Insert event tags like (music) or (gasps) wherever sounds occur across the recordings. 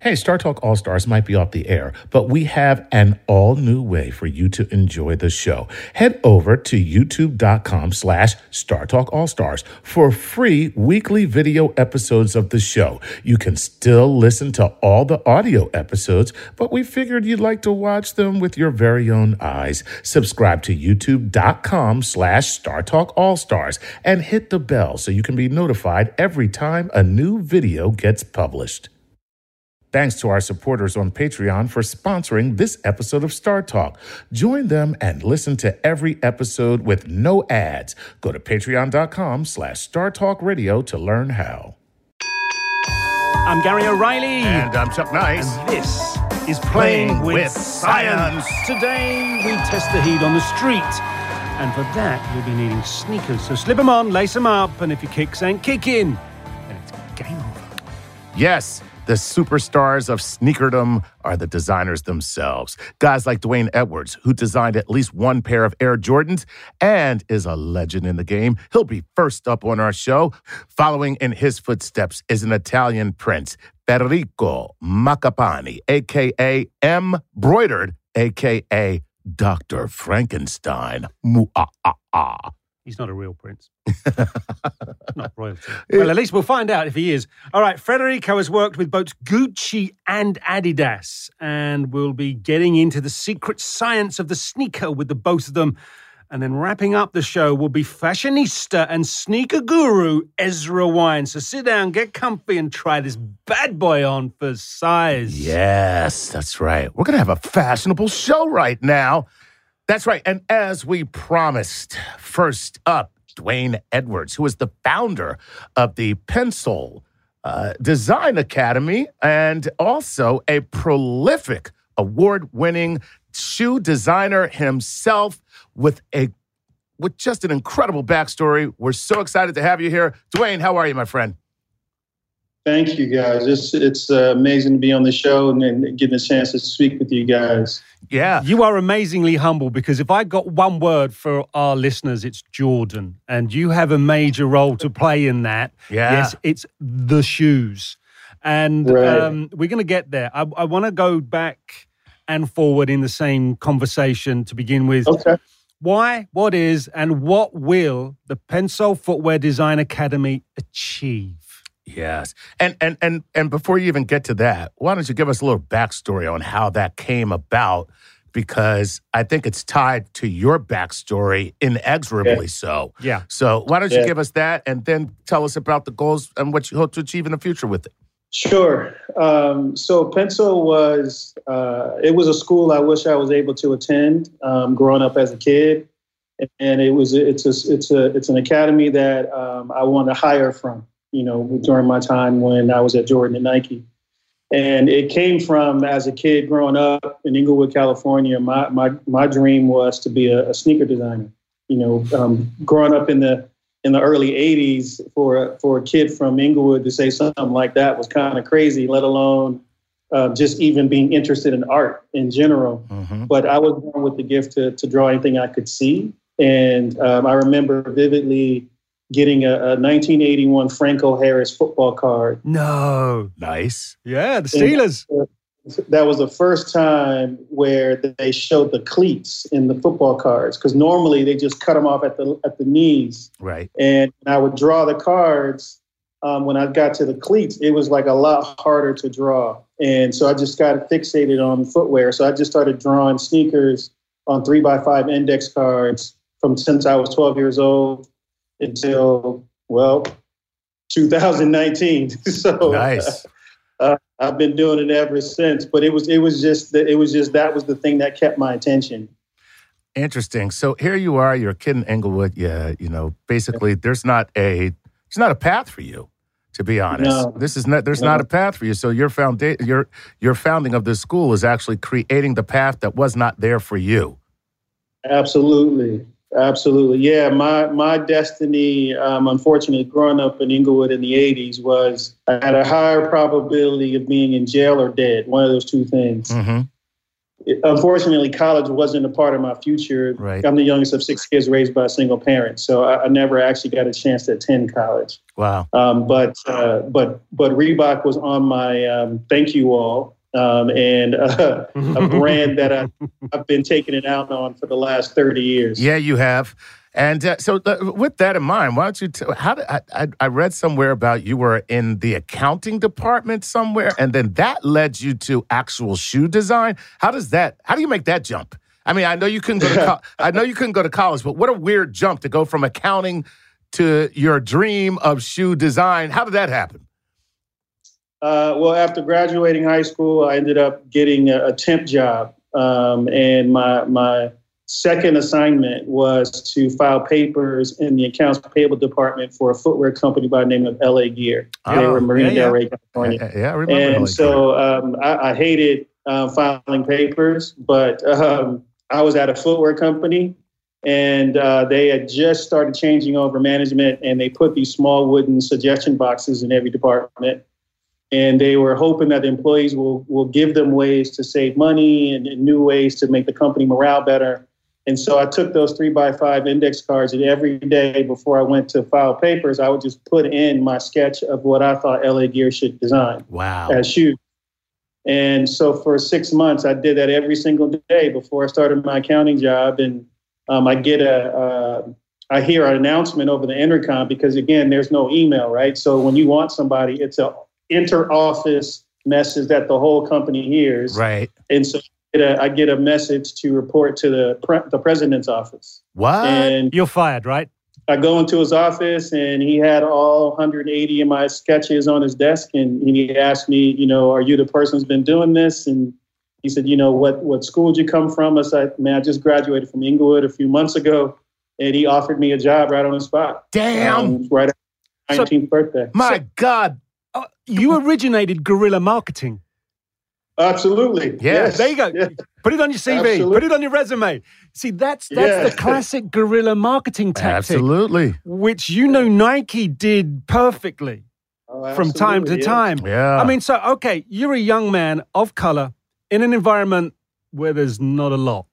Hey, StarTalk All Stars might be off the air, but we have an all new way for you to enjoy the show. Head over to youtube.com slash StarTalk All Stars for free weekly video episodes of the show. You can still listen to all the audio episodes, but we figured you'd like to watch them with your very own eyes. Subscribe to youtube.com slash StarTalk All Stars and hit the bell so you can be notified every time a new video gets published. Thanks to our supporters on Patreon for sponsoring this episode of StarTalk. Join them and listen to every episode with no ads. Go to patreon.com slash startalkradio to learn how. I'm Gary O'Reilly. And I'm Chuck Nice. And this is Playing, Playing with, with science. Science. Today we test the heat on the street. And for that, you'll be needing sneakers. So slip them on, lace them up, and if your kicks ain't kicking, then it's game over. Yes, the superstars of sneakerdom are the designers themselves. Guys like D'Wayne Edwards, who designed at least one pair of Air Jordans and is a legend in the game. He'll be first up on our show. Following in his footsteps is an Italian prince, Federico Maccapani, aka M. Broidered, aka Dr. Frankenstein. Mu-ah-ah-ah. He's not a real prince. (laughs) not royalty. Well, at least we'll find out if he is. All right, Federico has worked with both Gucci and Adidas, and we'll be getting into the secret science of the sneaker with the both of them. And then wrapping up the show will be fashionista and sneaker guru Ezra Wine. So sit down, get comfy, and try this bad boy on for size. Yes, that's right. We're going to have a fashionable show right now. That's right. And as we promised, first up, D'Wayne Edwards, who is the founder of the Pensole uh, Design Academy and also a prolific award winning shoe designer himself with a with just an incredible backstory. We're so excited to have you here. D'Wayne, how are you, my friend? Thank you, guys. It's it's uh, amazing to be on the show and, and getting a chance to speak with you guys. Yeah. You are amazingly humble because if I got one word for our listeners, it's Jordan. And you have a major role to play in that. Yeah. Yes, it's the shoes. And Right. um, we're going to get there. I, I want to go back and forward in the same conversation to begin with. Okay. Why, what is, and what will the Pensole Footwear Design Academy achieve? Yes. And and and and before you even get to that, why don't you give us a little backstory on how that came about? Because I think it's tied to your backstory inexorably Okay. so. Yeah. So why don't you Yeah. give us that and then tell us about the goals and what you hope to achieve in the future with it? Sure. Um, so Pensole was uh, it was a school I wish I was able to attend um, growing up as a kid, and it was it's a it's a it's an academy that um, I wanted to hire from. You know, during my time when I was at Jordan and Nike, And it came from as a kid growing up in Inglewood, California. My my my dream was to be a, a sneaker designer. You know, um, growing up in the in the early '80s, for for a kid from Inglewood to say something like that was kind of crazy. Let alone uh, just even being interested in art in general. Mm-hmm. But I was born with the gift to to draw anything I could see, and um, I remember vividly getting a, a, 1981 Franco Harris football card. No. Nice. Yeah, the Steelers. And that was the first time where they showed the cleats in the football cards because normally they just cut them off at the at the knees. Right. And I would draw the cards. Um, when I got to the cleats, it was like a lot harder to draw, and so I just got fixated on footwear. So I just started drawing sneakers on three by five index cards from since I was 12 years old until well 2019 (laughs) so nice. uh, i've been doing it ever since but it was it was just that it was just that was the thing that kept my attention. Interesting. So here you are you're a kid in Inglewood yeah you know basically there's not a there's not a path for you to be honest. No. this is not there's no. not a path for you. So your foundation your your founding of this school is actually creating the path that was not there for you. Absolutely Absolutely, yeah. My my destiny, um, unfortunately, growing up in Inglewood in the '80s, was I had a higher probability of being in jail or dead. One of those two things. Mm-hmm. It, unfortunately, college wasn't a part of my future. Right. I'm the youngest of six kids raised by a single parent, so I, I never actually got a chance to attend college. Wow. Um, but uh, but but Reebok was on my um, thank you wall um, and uh, a (laughs) brand that I, have been taking it out on for the last 30 years. Yeah, you have. And uh, so, uh, with that in mind, why don't you? T- how did, I, I read somewhere about you were in the accounting department somewhere, and then that led you to actual shoe design. How does that? How do you make that jump? I mean, I know you couldn't go to. Co- (laughs) I know you couldn't go to college, but what a weird jump to go from accounting to your dream of shoe design. How did that happen? Uh, well, after graduating high school, I ended up getting a, a temp job, um, and my my second assignment was to file papers in the accounts payable department for a footwear company by the name of LA Gear. Oh, they were in Marina yeah, Del Rey, California. Yeah, yeah, I remember. And so um, I, I, hated uh, filing papers, but um, I was at a footwear company and uh, they had just started changing over management and they put these small wooden suggestion boxes in every department and they were hoping that the employees will will give them ways to save money and, and, new ways to make the company morale better. And so I took those three by five index cards, and every day before I went to file papers, I would just put in my sketch of what I thought LA Gear should design. Wow! As shoes. And so for six months, I did that every single day before I started my accounting job. And um, I get a, uh, I hear an announcement over the intercom because again, there's no email, right? So when you want somebody, it's a inter-office message that the whole company hears. Right. And so I get a message to report to the pre- the president's office. What? And you're fired, right? I go into his office and he had all 180 of my sketches on his desk, and he asked me, you know, are you the person who's been doing this? And he said, you know, what what school did you come from? I said, man, I just graduated from Inglewood a few months ago, and he offered me a job right on the spot. Damn! Um, right at 19th so, birthday. My so, God, Uh, you originated guerrilla marketing. Absolutely. Yeah. Yes. There you go. Yeah. Put it on your CV. Absolutely. Put it on your resume. See, that's that's yeah. the classic guerrilla marketing tactic. Absolutely. Which you know Nike did perfectly oh, from time to yeah. time. Yeah. I mean, so okay, you're a young man of color in an environment where there's not a lot,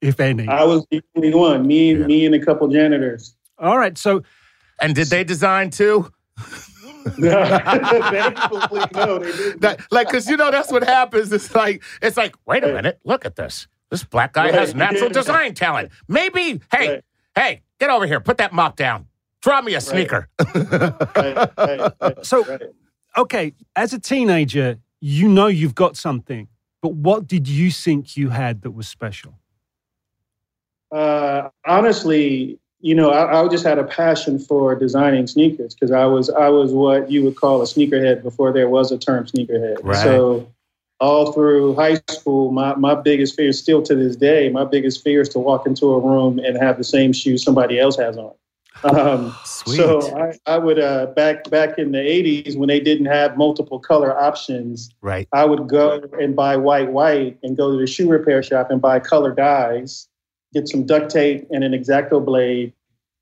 if any. I was the only one. Me, me, and a couple janitors. All right. So, and did they design too? (laughs) (laughs) Thankfully, no, they didn't. That, like, because you know that's what happens. It's like it's like, wait a minute, look at this. This black guy right. has natural design talent. Maybe, hey, right. hey, get over here. Put that mop down. Draw me a sneaker. (laughs) Right. so, okay, as a teenager, you know you've got something, but what did you think you had that was special? Uh, honestly, you know, I, I, just had a passion for designing sneakers because I was I was what you would call a sneakerhead before there was a term sneakerhead. Right. So all through high school, my, my biggest fear, still to this day, my biggest fear is to walk into a room and have the same shoes somebody else has on. Um, Sweet. so I, I would uh, back back in the '80s when they didn't have multiple color options. right. I would go and buy white white and go to the shoe repair shop and buy color dyes, get some duct tape and an X-Acto blade,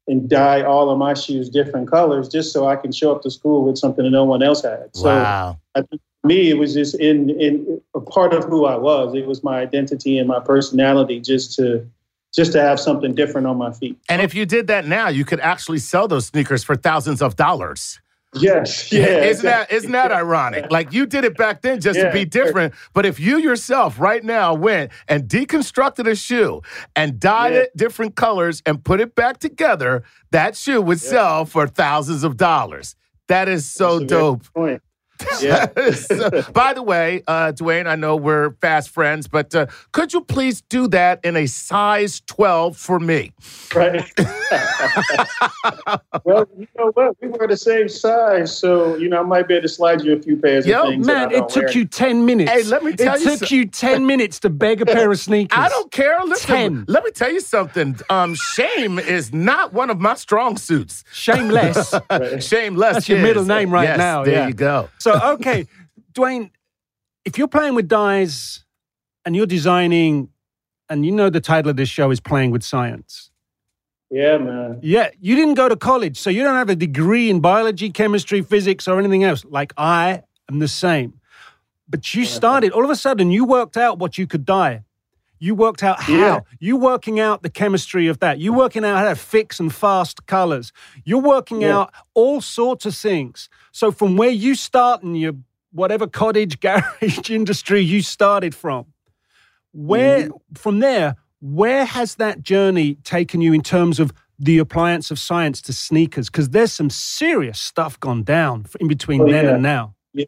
and dye all of my shoes different colors just so I can show up to school with something that no one else had. So wow. I think for me, it was just in in a part of who I was. It was my identity and my personality just to just to have something different on my feet. And if you did that now, you could actually sell those sneakers for thousands of dollars. Yes, (laughs) yeah. isn't that isn't that ironic? Like you did it back then just to be different, but if you yourself right now went and deconstructed a shoe and dyed Yeah. it different colors and put it back together, that shoe would Yeah. sell for thousands of dollars. That is so dope. Point. (laughs) Yeah. So, by the way, uh, D'Wayne, I know we're fast friends, but uh, could you please do that in a size 12 for me? Right. (laughs) well, you know what? We were the same size, so you know I might be able to slide you a few pairs Yo, of things. Man, it took wear. you 10 minutes. Hey, let me tell it you took so- you 10 (laughs) minutes to beg a pair of sneakers. I don't care. Listen, Ten. let me tell you something. Um, shame is not one of my strong suits. Shameless. Shameless. That's your is. middle name right Yes, now, There yeah. you go. so, okay, D'Wayne, if you're playing with dyes and you're designing, and you know the title of this show is Playing with Science. Yeah, man. Yeah, you didn't go to college, so you don't have a degree in biology, chemistry, physics, or anything else. Like I am the same. But you started, all of a sudden, you worked out what you could dye. You worked out how. Yeah. You working out the chemistry of that. You working out how to fix and fast colors. You're working Yeah. out all sorts of things. So from where you start in your whatever cottage (laughs) garage industry you started from, where mm-hmm. from there, where has that journey taken you in terms of the appliance of science to sneakers? Because there's some serious stuff gone down in between Oh, then yeah. and now. Yeah.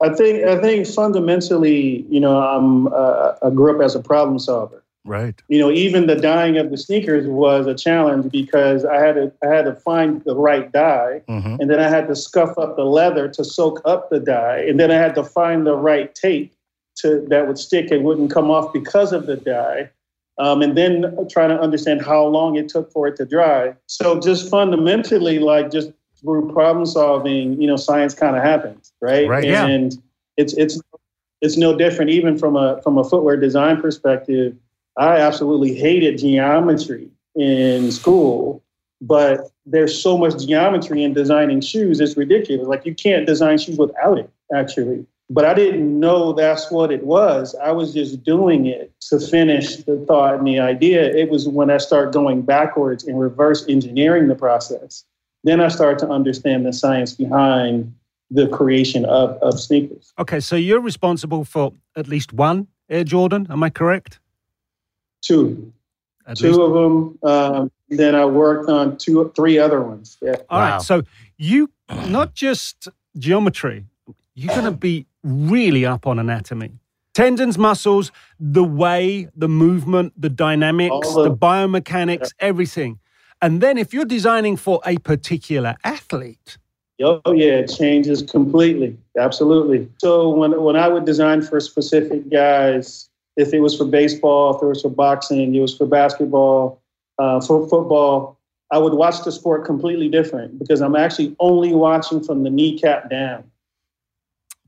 I think I think fundamentally, you know, I'm uh, I grew up as a problem solver. Right. You know, even the dyeing of the sneakers was a challenge because I had to I had to find the right dye, hmm and then I had to scuff up the leather to soak up the dye, and then I had to find the right tape to that would stick and wouldn't come off because of the dye. Um, and then trying to understand how long it took for it to dry. So just fundamentally, like just through problem solving, you know, science kind of happens, right? Right, yeah. And it's it's it's no different even from a from a footwear design perspective. I absolutely hated geometry in school, but there's so much geometry in designing shoes. It's ridiculous. Like you can't design shoes without it, actually. But I didn't know that's what it was. I was just doing it to finish the thought and the idea. It was when I started going backwards and reverse engineering the process. Then I started to understand the science behind the creation of, of sneakers. Okay, so you're responsible for at least one Air Jordan. Am I correct? Two, At two least. of them. Um, then I worked on two, three other ones. Yeah. All right. Wow. So you not just geometry, you're going to be really up on anatomy. Tendons, muscles, the way, the movement, the dynamics, the the- biomechanics, everything. And then if you're designing for a particular athlete, Oh yeah, it changes completely. Absolutely. So when when I would design for specific guys, if it was for baseball, if it was for boxing, it was for basketball, uh, for football, I would watch the sport completely different because I'm actually only watching from the kneecap down.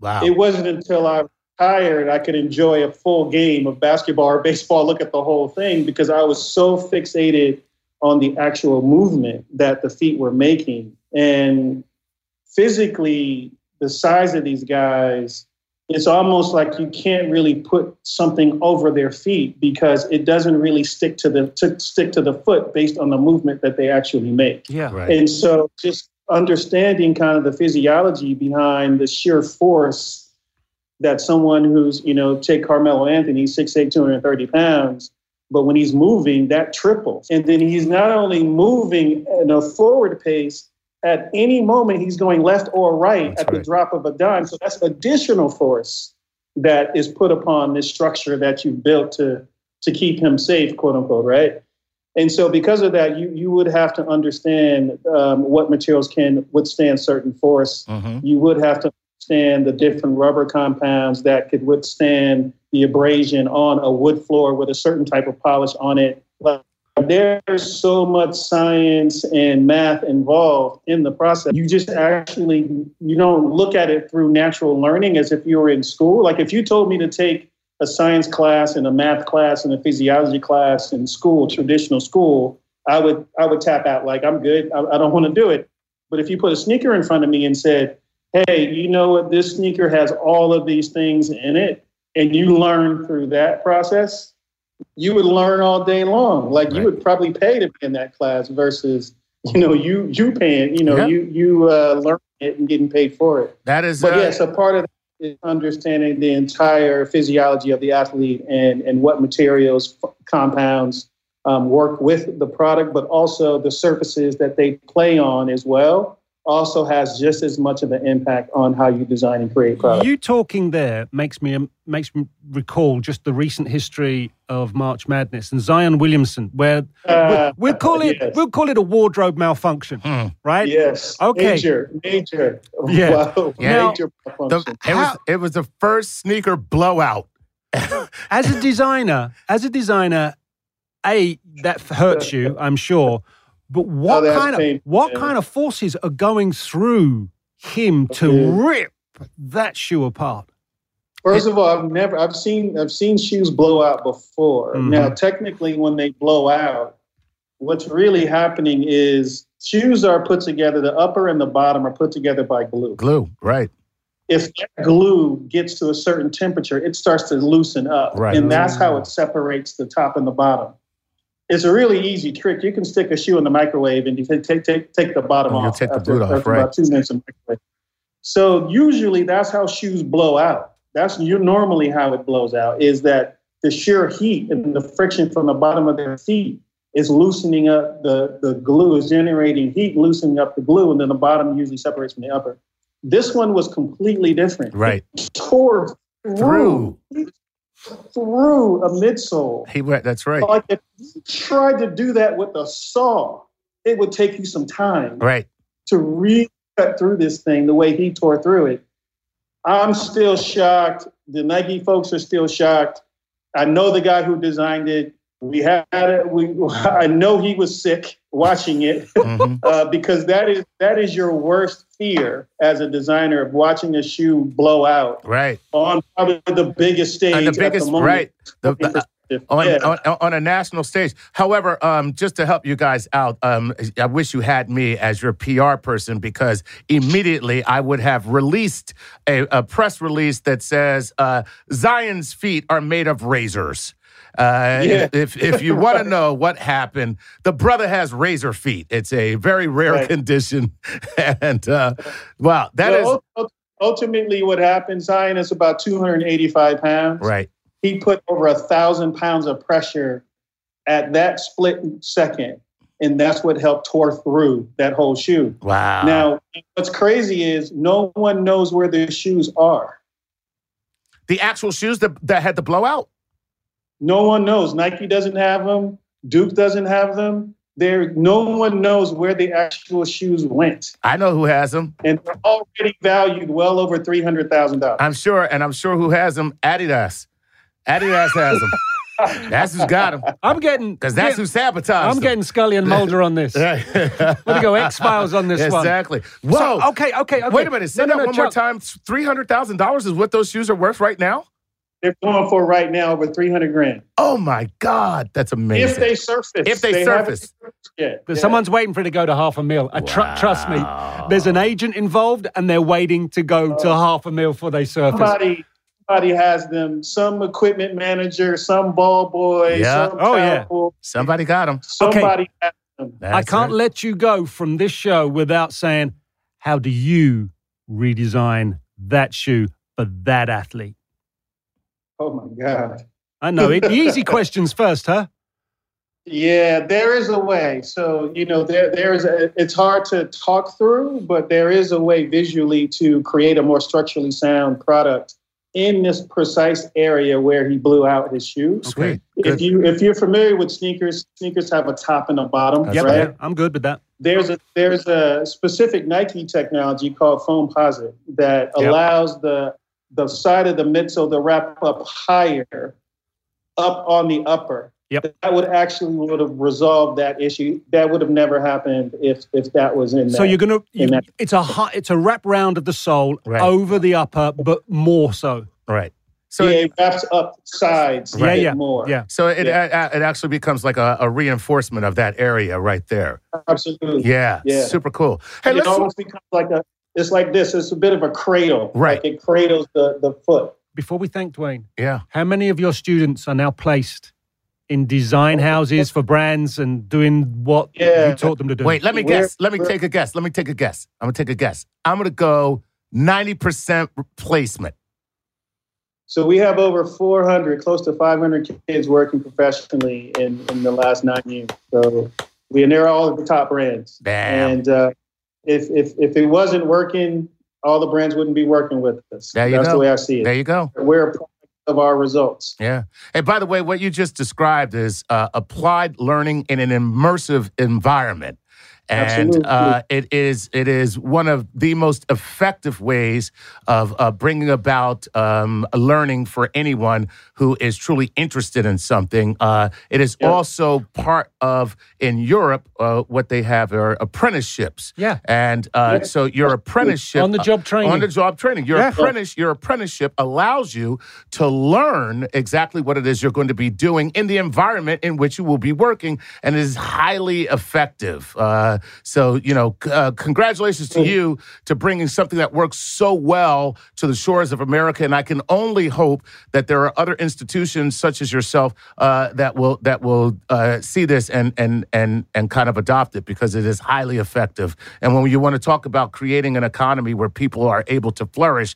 Wow. It wasn't until I retired I could enjoy a full game of basketball or baseball, look at the whole thing because I was so fixated on the actual movement that the feet were making. And physically, the size of these guys, it's almost like you can't really put something over their feet because it doesn't really stick to the to stick to the foot based on the movement that they actually make. yeah. right. And so just understanding kind of the physiology behind the sheer force that someone who's, you know, take Carmelo Anthony, 6'8, 230 pounds, but when he's moving, that triples. And then he's not only moving in a forward pace, at any moment he's going left or right That's at the drop of a dime. So that's additional force that is put upon this structure that you built to to keep him safe, quote unquote, right? And so, because of that, you you would have to understand um, what materials can withstand certain force. Mhm. You would have to understand the different rubber compounds that could withstand the abrasion on a wood floor with a certain type of polish on it. Like there's so much science and math involved in the process. You just actually you don't look at it through natural learning as if you were in school. Like if you told me to take a science class and a math class and a physiology class in school, traditional school, I would I would tap out like I'm good. I, I don't want to do it. But if you put a sneaker in front of me and said, "Hey, you know what? This sneaker has all of these things in it," and you learn through that process, you would learn all day long. Like right. you would probably pay to be in that class versus you know you you paying. You know you you uh, learning it and getting paid for it. That is, but uh, yes, a part of is understanding the entire physiology of the athlete and and what materials, compounds um, work with the product, but also the surfaces that they play on as well also has just as much of an impact on how you design and create products. You talking there makes me makes me recall just the recent history of March Madness and Zion Williamson, where uh, we'll, call it yes. we'll call it a wardrobe malfunction, hmm. right? Yes. Okay. Major, major. Yeah. Wow. yeah. Major the, it was it was the first sneaker blowout. as a designer, as a designer, a that hurts you, (laughs) I'm sure. But what oh, kind of what kind of forces are going through him to rip that shoe apart? First of all, I've never I've seen I've seen shoes blow out before. Mm-hmm. Now, technically, when they blow out, what's really happening is shoes are put together. The upper and the bottom are put together by glue. Glue, right? If that glue gets to a certain temperature, it starts to loosen up, right. and that's how it separates the top and the bottom it's a really easy trick. You can stick a shoe in the microwave and you take take take, take the bottom oh, off. Take the boot off, right? About two minutes in microwave. So usually that's how shoes blow out. That's you normally how it blows out is that the sheer heat and the friction from the bottom of their feet is loosening up the, the glue, is generating heat, loosening up the glue, and then the bottom usually separates from the upper. This one was completely different. Right. It tore through. through through a midsole. He went. That's right. Like if you tried to do that with a saw, it would take you some time. Right. To re cut through this thing the way he tore through it. I'm still shocked. The Nike folks are still shocked. I know the guy who designed it. We had it. We (laughs) I know he was sick watching it mm-hmm. (laughs) uh, because that is that is your worst fear as a designer of watching a shoe blow out. Right on probably the biggest stage. On the biggest, the right. The, the, on, yeah. on, on, a national stage. However, um, just to help you guys out, um, I wish you had me as your PR person because immediately I would have released a, a press release that says uh, Zion's feet are made of razors. Uh, yeah. If if you want to know what happened, the brother has razor feet. It's a very rare right. condition, (laughs) and uh, wow, that well, is ultimately what happened. Zion is about 285 pounds. Right. He put over a thousand pounds of pressure at that split second, and that's what helped tore through that whole shoe. Wow. Now, what's crazy is no one knows where the shoes are. The actual shoes that that had the blowout. No one knows. Nike doesn't have them. Duke doesn't have them. There, no one knows where the actual shoes went. I know who has them, and they're already valued well over three hundred thousand dollars. I'm sure, and I'm sure who has them. Adidas. Adidas has them. (laughs) That's who's got them. I'm getting because that's who sabotaged. I'm them. getting Scully and Mulder on this. (laughs) Let me go X Files on this exactly. one. Exactly. Whoa. So, okay, okay, okay. Wait a minute. Say no, that no, one more time. Three hundred thousand dollars is what those shoes are worth right now. They're going for right now over 300 grand. Oh my God, that's amazing. If they surface. If they, they surface. Yeah. yeah. Someone's waiting for it to go to half a mil. Wow. Tr- trust me, there's an agent involved and they're waiting to go to uh, half a mil before they surface. Somebody, somebody has them, some equipment manager, some ball boy, yeah. some oh, yeah. Somebody got them. Somebody okay. has them. That's I can't right. let you go from this show without saying, how do you redesign that shoe for that athlete? (laughs) Oh my God. I know it. The easy (laughs) questions first, huh? Yeah, there is a way. So, you know, there there is a, it's hard to talk through, but there is a way visually to create a more structurally sound product in this precise area where he blew out his shoes. Okay. If you if you're familiar with sneakers, sneakers have a top and a bottom. Yep, right? yeah, I'm good with that. There's a there's a specific Nike technology called Foamposite that yep. allows the the side of the midsole to wrap up higher up on the upper. Yep. That would actually would have resolved that issue. That would have never happened if if that was in. There. So that- you're gonna. You, that- it's a hi- it's a wrap round of the sole Right. over the upper, but more so. Right. So yeah, it wraps up sides. a Yeah, bit yeah, more. yeah. so it Yeah. a- a- it actually becomes like a, a reinforcement of that area right there. absolutely. Yeah. Yeah. Super cool. Hey, it let's almost becomes like a. It's like this. It's a bit of a cradle. Right. Like it cradles the the foot. Before we thank D'Wayne, yeah. how many of your students are now placed in design houses for brands and doing what Yeah. you taught them to do? Wait, let me We're- guess. Let me take a guess. Let me take a guess. I'm gonna take a guess. I'm gonna go 90% replacement. So we have over 400, close to 500 kids working professionally in, in the last nine years. So we and they're all at the top brands. Damn. And uh, if if if it wasn't working, all the brands wouldn't be working with us. There you That's go. the way I see it. There you go. We're a product of our results. Yeah. Hey, by the way, what you just described is uh, applied learning in an immersive environment. And uh, it is it is one of the most effective ways of uh, bringing about um, learning for anyone who is truly interested in something. Uh, it is also part of in Europe uh, what they have are apprenticeships. Yeah. and uh, Yeah. so your apprenticeship On the job training. on the job training. Your Yeah. apprentice, your apprenticeship allows you to learn exactly what it is you're going to be doing in the environment in which you will be working, and it is highly effective. Uh, so, you know, c- uh, congratulations to you to bringing something that works so well to the shores of America, and I can only hope that there are other institutions such as yourself uh, that will that will uh, see this and and and and kind of adopt it because it is highly effective. And when you want to talk about creating an economy where people are able to flourish,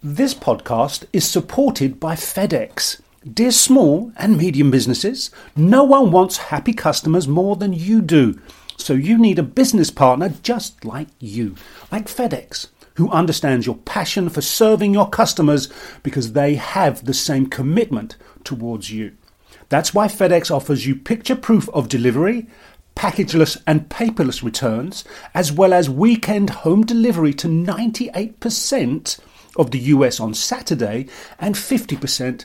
This podcast is supported by FedEx. Dear small and medium businesses, no one wants happy customers more than you do. So you need a business partner just like you, like FedEx, who understands your passion for serving your customers because they have the same commitment towards you. That's why FedEx offers you picture proof of delivery, packageless and paperless returns, as well as weekend home delivery to 98% of the US on Saturday and 50%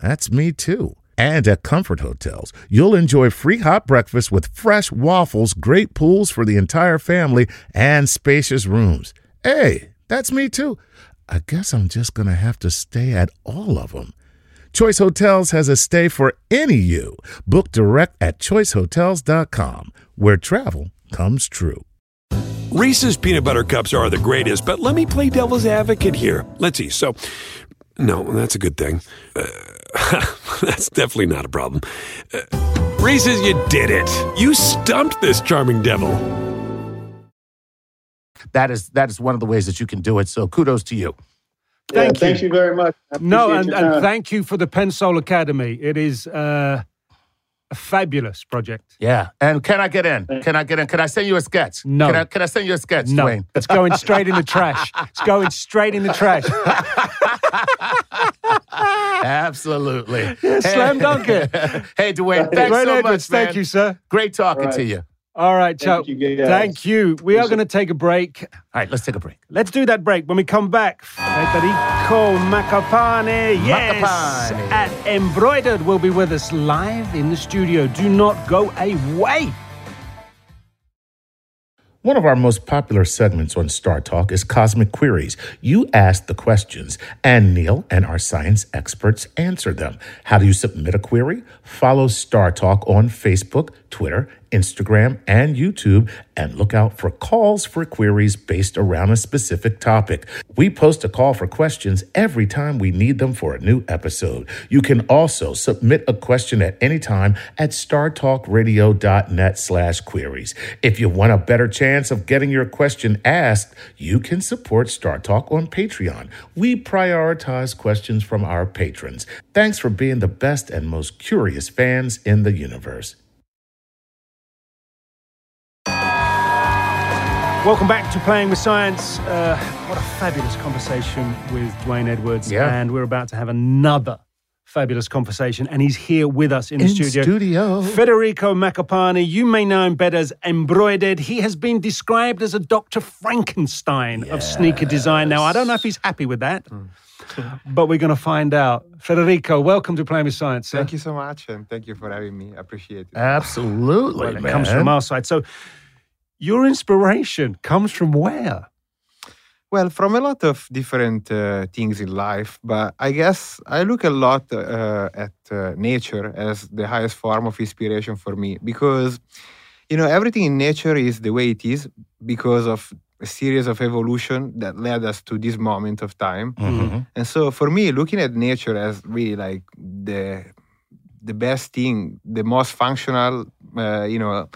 That's me too. And at Comfort Hotels, you'll enjoy free hot breakfast with fresh waffles, great pools for the entire family, and spacious rooms. Hey, that's me too. I guess I'm just going to have to stay at all of them. Choice Hotels has a stay for any you. Book direct at choicehotels.com, where travel comes true. Reese's peanut butter cups are the greatest, but let me play devil's advocate here. Let's see. So, no, that's a good thing. Uh, (laughs) that's definitely not a problem. Uh, Reese's, you did it. You stumped this charming devil. That is that is one of the ways that you can do it. So kudos to you. Yeah, Thank you. Thank you very much. No, and, and thank you for the Pensole Academy. It is uh, a fabulous project. Yeah. And can I get in? Can I get in? Can I send you a sketch? No. Can I, can I send you a sketch, No, D'Wayne? it's going straight in the trash. It's going straight in the trash. (laughs) Absolutely. Slam dunk it. (laughs) hey, D'Wayne, thanks D'Wayne so Edwards, much, man. thank you, sir. Great talking All to you. All right, Chuck. Thank you, guys. Thank you. We are going to take a break. All right, let's take a break. Let's do that break. When we come back, Federico Macapane, yes, Macapane. at Mbroidered will be with us live in the studio. Do not go away. One of our most popular segments on StarTalk is Cosmic Queries. You ask the questions, and Neil and our science experts answer them. How do you submit a query? Follow StarTalk on Facebook, Twitter, Instagram, and YouTube, and look out for calls for queries based around a specific topic. We post a call for questions every time we need them for a new episode. You can also submit a question at any time at startalkradio.net slash queries. If you want a better chance of getting your question asked, you can support StarTalk on Patreon. We prioritize questions from our patrons. Thanks for being the best and most curious fans in the universe. Welcome back to Playing with Science. Uh, what a fabulous conversation with D'Wayne Edwards. Yeah. And we're about to have another fabulous conversation. And he's here with us in the In studio. studio. Federico Maccapani. You may know him better as Mbroidered. He has been described as a Dr. Frankenstein of sneaker design. Now, I don't know if he's happy with that, (laughs) but we're going to find out. Federico, welcome to Playing with Science. sir. Thank you so much, and thank you for having me. I appreciate it. Absolutely, Well, it man. comes from our side. So, your inspiration comes from where? Well, from a lot of different uh, things in life, but I guess I look a lot uh, at uh, nature as the highest form of inspiration for me because, you know, everything in nature is the way it is because of a series of evolution that led us to this moment of time. Mhm. And so for me, looking at nature as really like the the best thing, the most functional, uh, you know,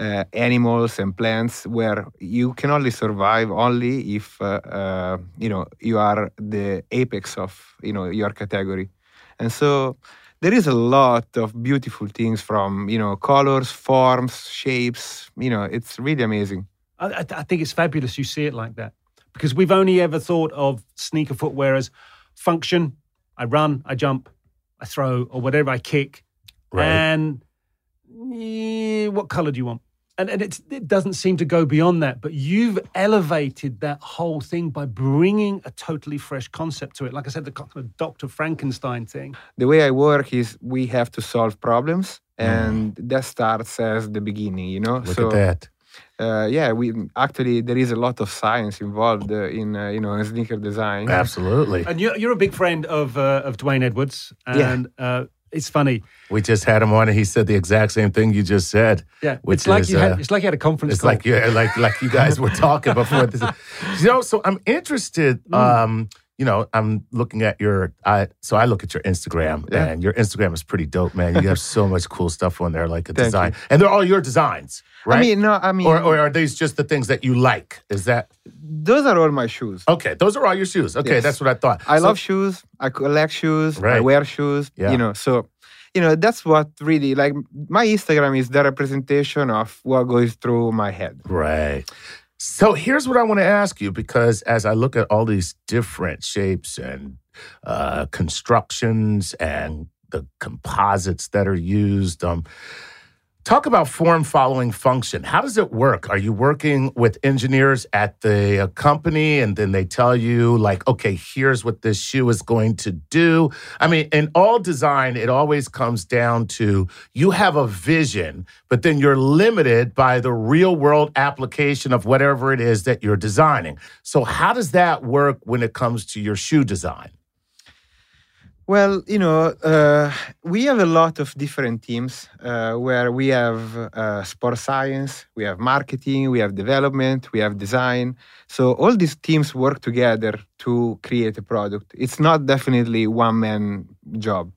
uh, animals and plants, where you can only survive only if uh, uh, you know you are the apex of you know your category, and so. There is a lot of beautiful things from you know colors, forms, shapes. You know, it's really amazing. I, I, I think it's fabulous you see it like that because we've only ever thought of sneaker footwear as function. I run, I jump, I throw, or whatever I kick. Right. And eh, what color do you want? And, and it's, it doesn't seem to go beyond that. But you've elevated that whole thing by bringing a totally fresh concept to it. Like I said, the kind of Dr. Frankenstein thing. the way I work is we have to solve problems, and that starts as the beginning. You know, Look so at that. Uh, yeah, we actually there is a lot of science involved uh, in uh, you know in sneaker design. Absolutely. And you're, you're a big friend of, uh, of D'Wayne Edwards. Yeah. And uh, it's funny. We just had him on, and he said the exact same thing you just said. Yeah. which it's, like is you had, uh, it's like you had a conference it's call. like yeah, like like you guys were talking before this. (laughs) You know, so I'm interested. Mm. Um, you know, I'm looking at your. I so I look at your Instagram, Yeah. and your Instagram is pretty dope, man. You have so much cool stuff on there, like a Thank design, you. and they're all your designs, right? I mean, no, I mean, or or are these just the things that you like? Is that those are all my shoes. okay? Those are all your shoes. Okay, Yes. that's what I thought. I So- love shoes. I collect shoes. I wear shoes. Yeah. You know, so you know that's what really like my Instagram is the representation of what goes through my head. Right. So here's what I want to ask you because as I look at all these different shapes and uh, constructions and the composites that are used, um, talk about form following function. How does it work? Are you working with engineers at the uh, company and then they tell you, like, okay, here's what this shoe is going to do? I mean, in all design, it always comes down to you have a vision, but then you're limited by the real world application of whatever it is that you're designing. So, how does that work when it comes to your shoe design? Well, you know, uh, we have a lot of different teams uh, where we have uh, sports science, we have marketing, we have development, we have design. So all these teams work together to create a product. It's not definitely one man job.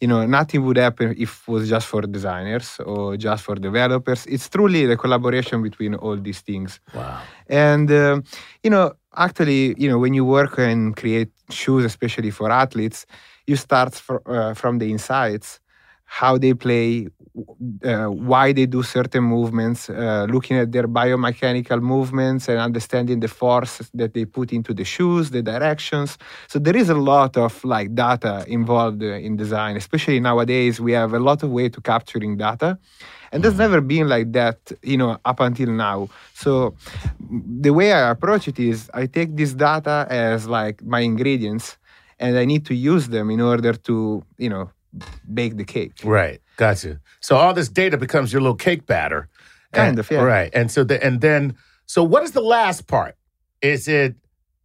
You know, nothing would happen if it was just for designers or just for developers. It's truly the collaboration between all these things. Wow. And um, you know, actually, you know, when you work and create shoes, especially for athletes, you start fr- uh, from the insights, how they play, uh, why they do certain movements, uh, looking at their biomechanical movements and understanding the force that they put into the shoes, the directions. So there is a lot of like data involved uh, in design, especially nowadays. We have a lot of way to capturing data. And that's never been like that, you know, up until now. So the way I approach it is I take this data as like my ingredients and I need to use them in order to, you know, bake the cake. Right. Gotcha. So all this data becomes your little cake batter. Kind And- of, yeah. Right. And so the, and then so what is the last part? Is it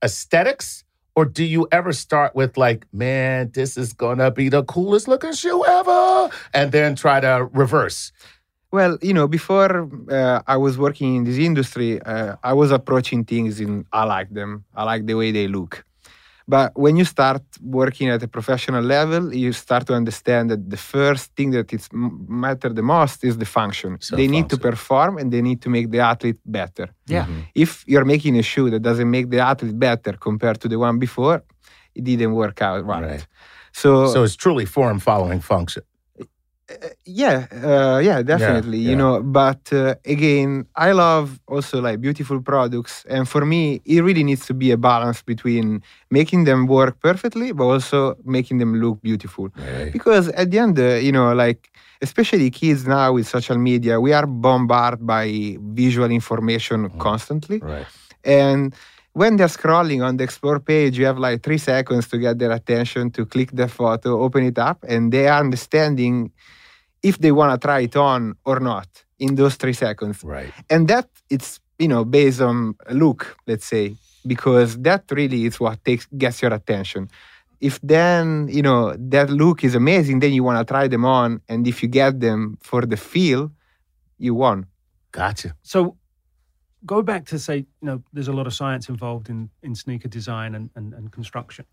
aesthetics or do you ever start with like, man, this is gonna be the coolest looking shoe ever, and then try to reverse? Well, you know, before uh, I was working in this industry, uh, I was approaching things in I like them. I like the way they look. But when you start working at a professional level, you start to understand that the first thing that m- matter the most is the function. So they need to perform and they need to make the athlete better. Yeah. Mm-hmm. If you're making a shoe that doesn't make the athlete better compared to the one before, it didn't work out right. Right. So, So it's truly form following function. Yeah uh, yeah definitely yeah. you know but uh, again i love also like beautiful products and for me it really needs to be a balance between making them work perfectly but also making them look beautiful Right. because at the end uh, you know like especially kids now with social media we are bombarded by visual information constantly Right. and when they're scrolling on the explore page, you have like three seconds to get their attention, to click the photo, open it up, and they are understanding if they want to try it on or not in those three seconds. Right. And that it's you know based on a look, let's say, because that really is what takes gets your attention. If then you know that look is amazing, then you want to try them on, and if you get them for the feel, you won. Gotcha. So go back to say, you know, there's a lot of science involved in, in sneaker design and, and, and construction.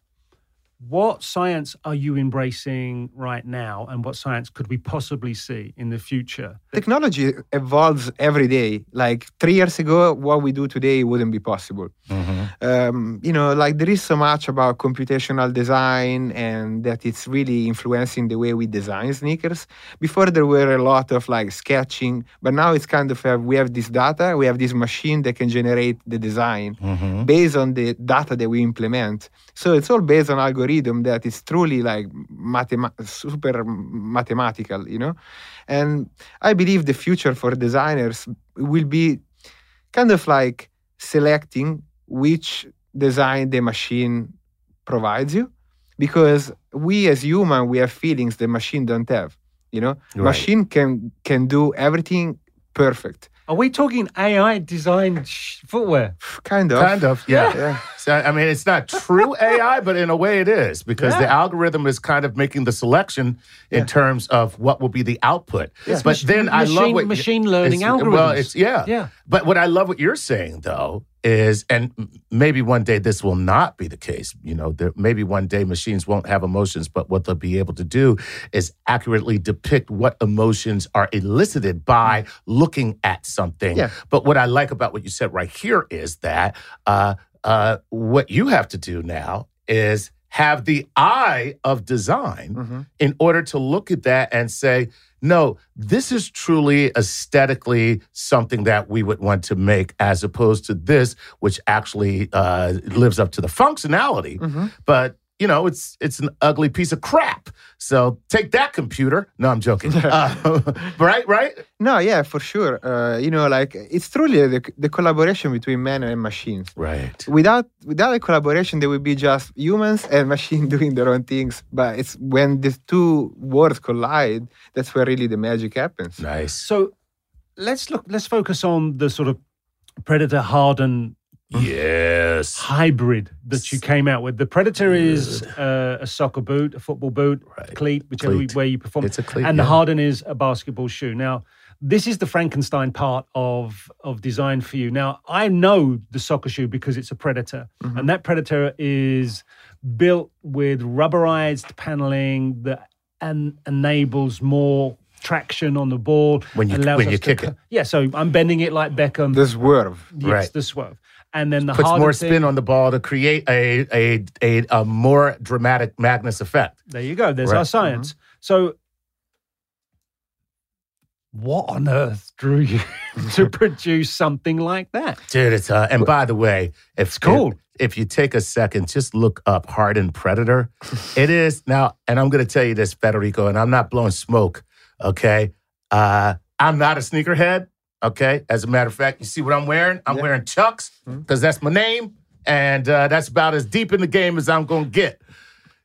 What science are you embracing right now, and what science could we possibly see in the future? technology evolves every day. Like three years ago, what we do today wouldn't be possible. Um, you know, like there is so much about computational design and that it's really influencing the way we design sneakers. Before there were a lot of like sketching, but now it's kind of uh, we have this data, we have this machine that can generate the design based on the data that we implement. So it's all based on algorithm that is truly like mathema- super mathematical, you know. And I believe the future for designers will be kind of like selecting which design the machine provides you because we as human we have feelings the machine don't have you know Right. machine can can do everything perfect Are we talking AI designed sh- footwear? kind of Kind of, yeah. So, I mean, it's not true (laughs) AI, but in a way it is because the algorithm is kind of making the selection in terms of what will be the output. But mach- then I love machine- what machine learning it's- Well, algorithms. it's yeah, Yeah. But what I love what you're saying though is, and maybe one day this will not be the case. You know, there, maybe one day machines won't have emotions, but what they'll be able to do is accurately depict what emotions are elicited by looking at something. Yeah. But what I like about what you said right here is that uh, uh, what you have to do now is have the eye of design Mhm. in order to look at that and say, no, this is truly aesthetically something that we would want to make, as opposed to this, which actually uh, lives up to the functionality. Mhm. But you know, it's it's an ugly piece of crap. So take that computer. No, I'm joking. (laughs) Uh, right, right. no yeah for sure uh, you know like it's truly the, the collaboration between man and machines Right. without without a collaboration there would be just humans and (laughs) machine doing their own things but it's when the two worlds collide that's where really the magic happens Nice. So let's look. Let's focus on the sort of Predator Harden Yes. hybrid that you came out with. The Predator is uh, a soccer boot, a football boot, Right. cleat, whichever Cleat. way you perform. It's a cleat, and the. Harden is a basketball shoe. Now, this is the Frankenstein part of of design for you. Now, I know the soccer shoe because it's a Predator, Mm-hmm. and that Predator is built with rubberized paneling that and enables more traction on the ball When you- allows when us you to kick co- it. Yeah, so I'm bending it like Beckham. the swerve yes, Right. the swerve, and then the Puts more thing- spin on the ball to create a a a, a more dramatic Magnus effect. There you go. There's Right. our science. So, what on earth drew you (laughs) to (laughs) produce something like that? Dude, it's uh, and by the way, if it's cool. If, if you take a second, just look up Hardened Predator. (laughs) it is now, and I'm going to tell you this, Federico, and I'm not blowing smoke. Okay, uh, I'm not a sneakerhead. Okay, as a matter of fact, you see what I'm wearing? I'm wearing Chucks because that's my name, and uh, that's about as deep in the game as I'm going to get.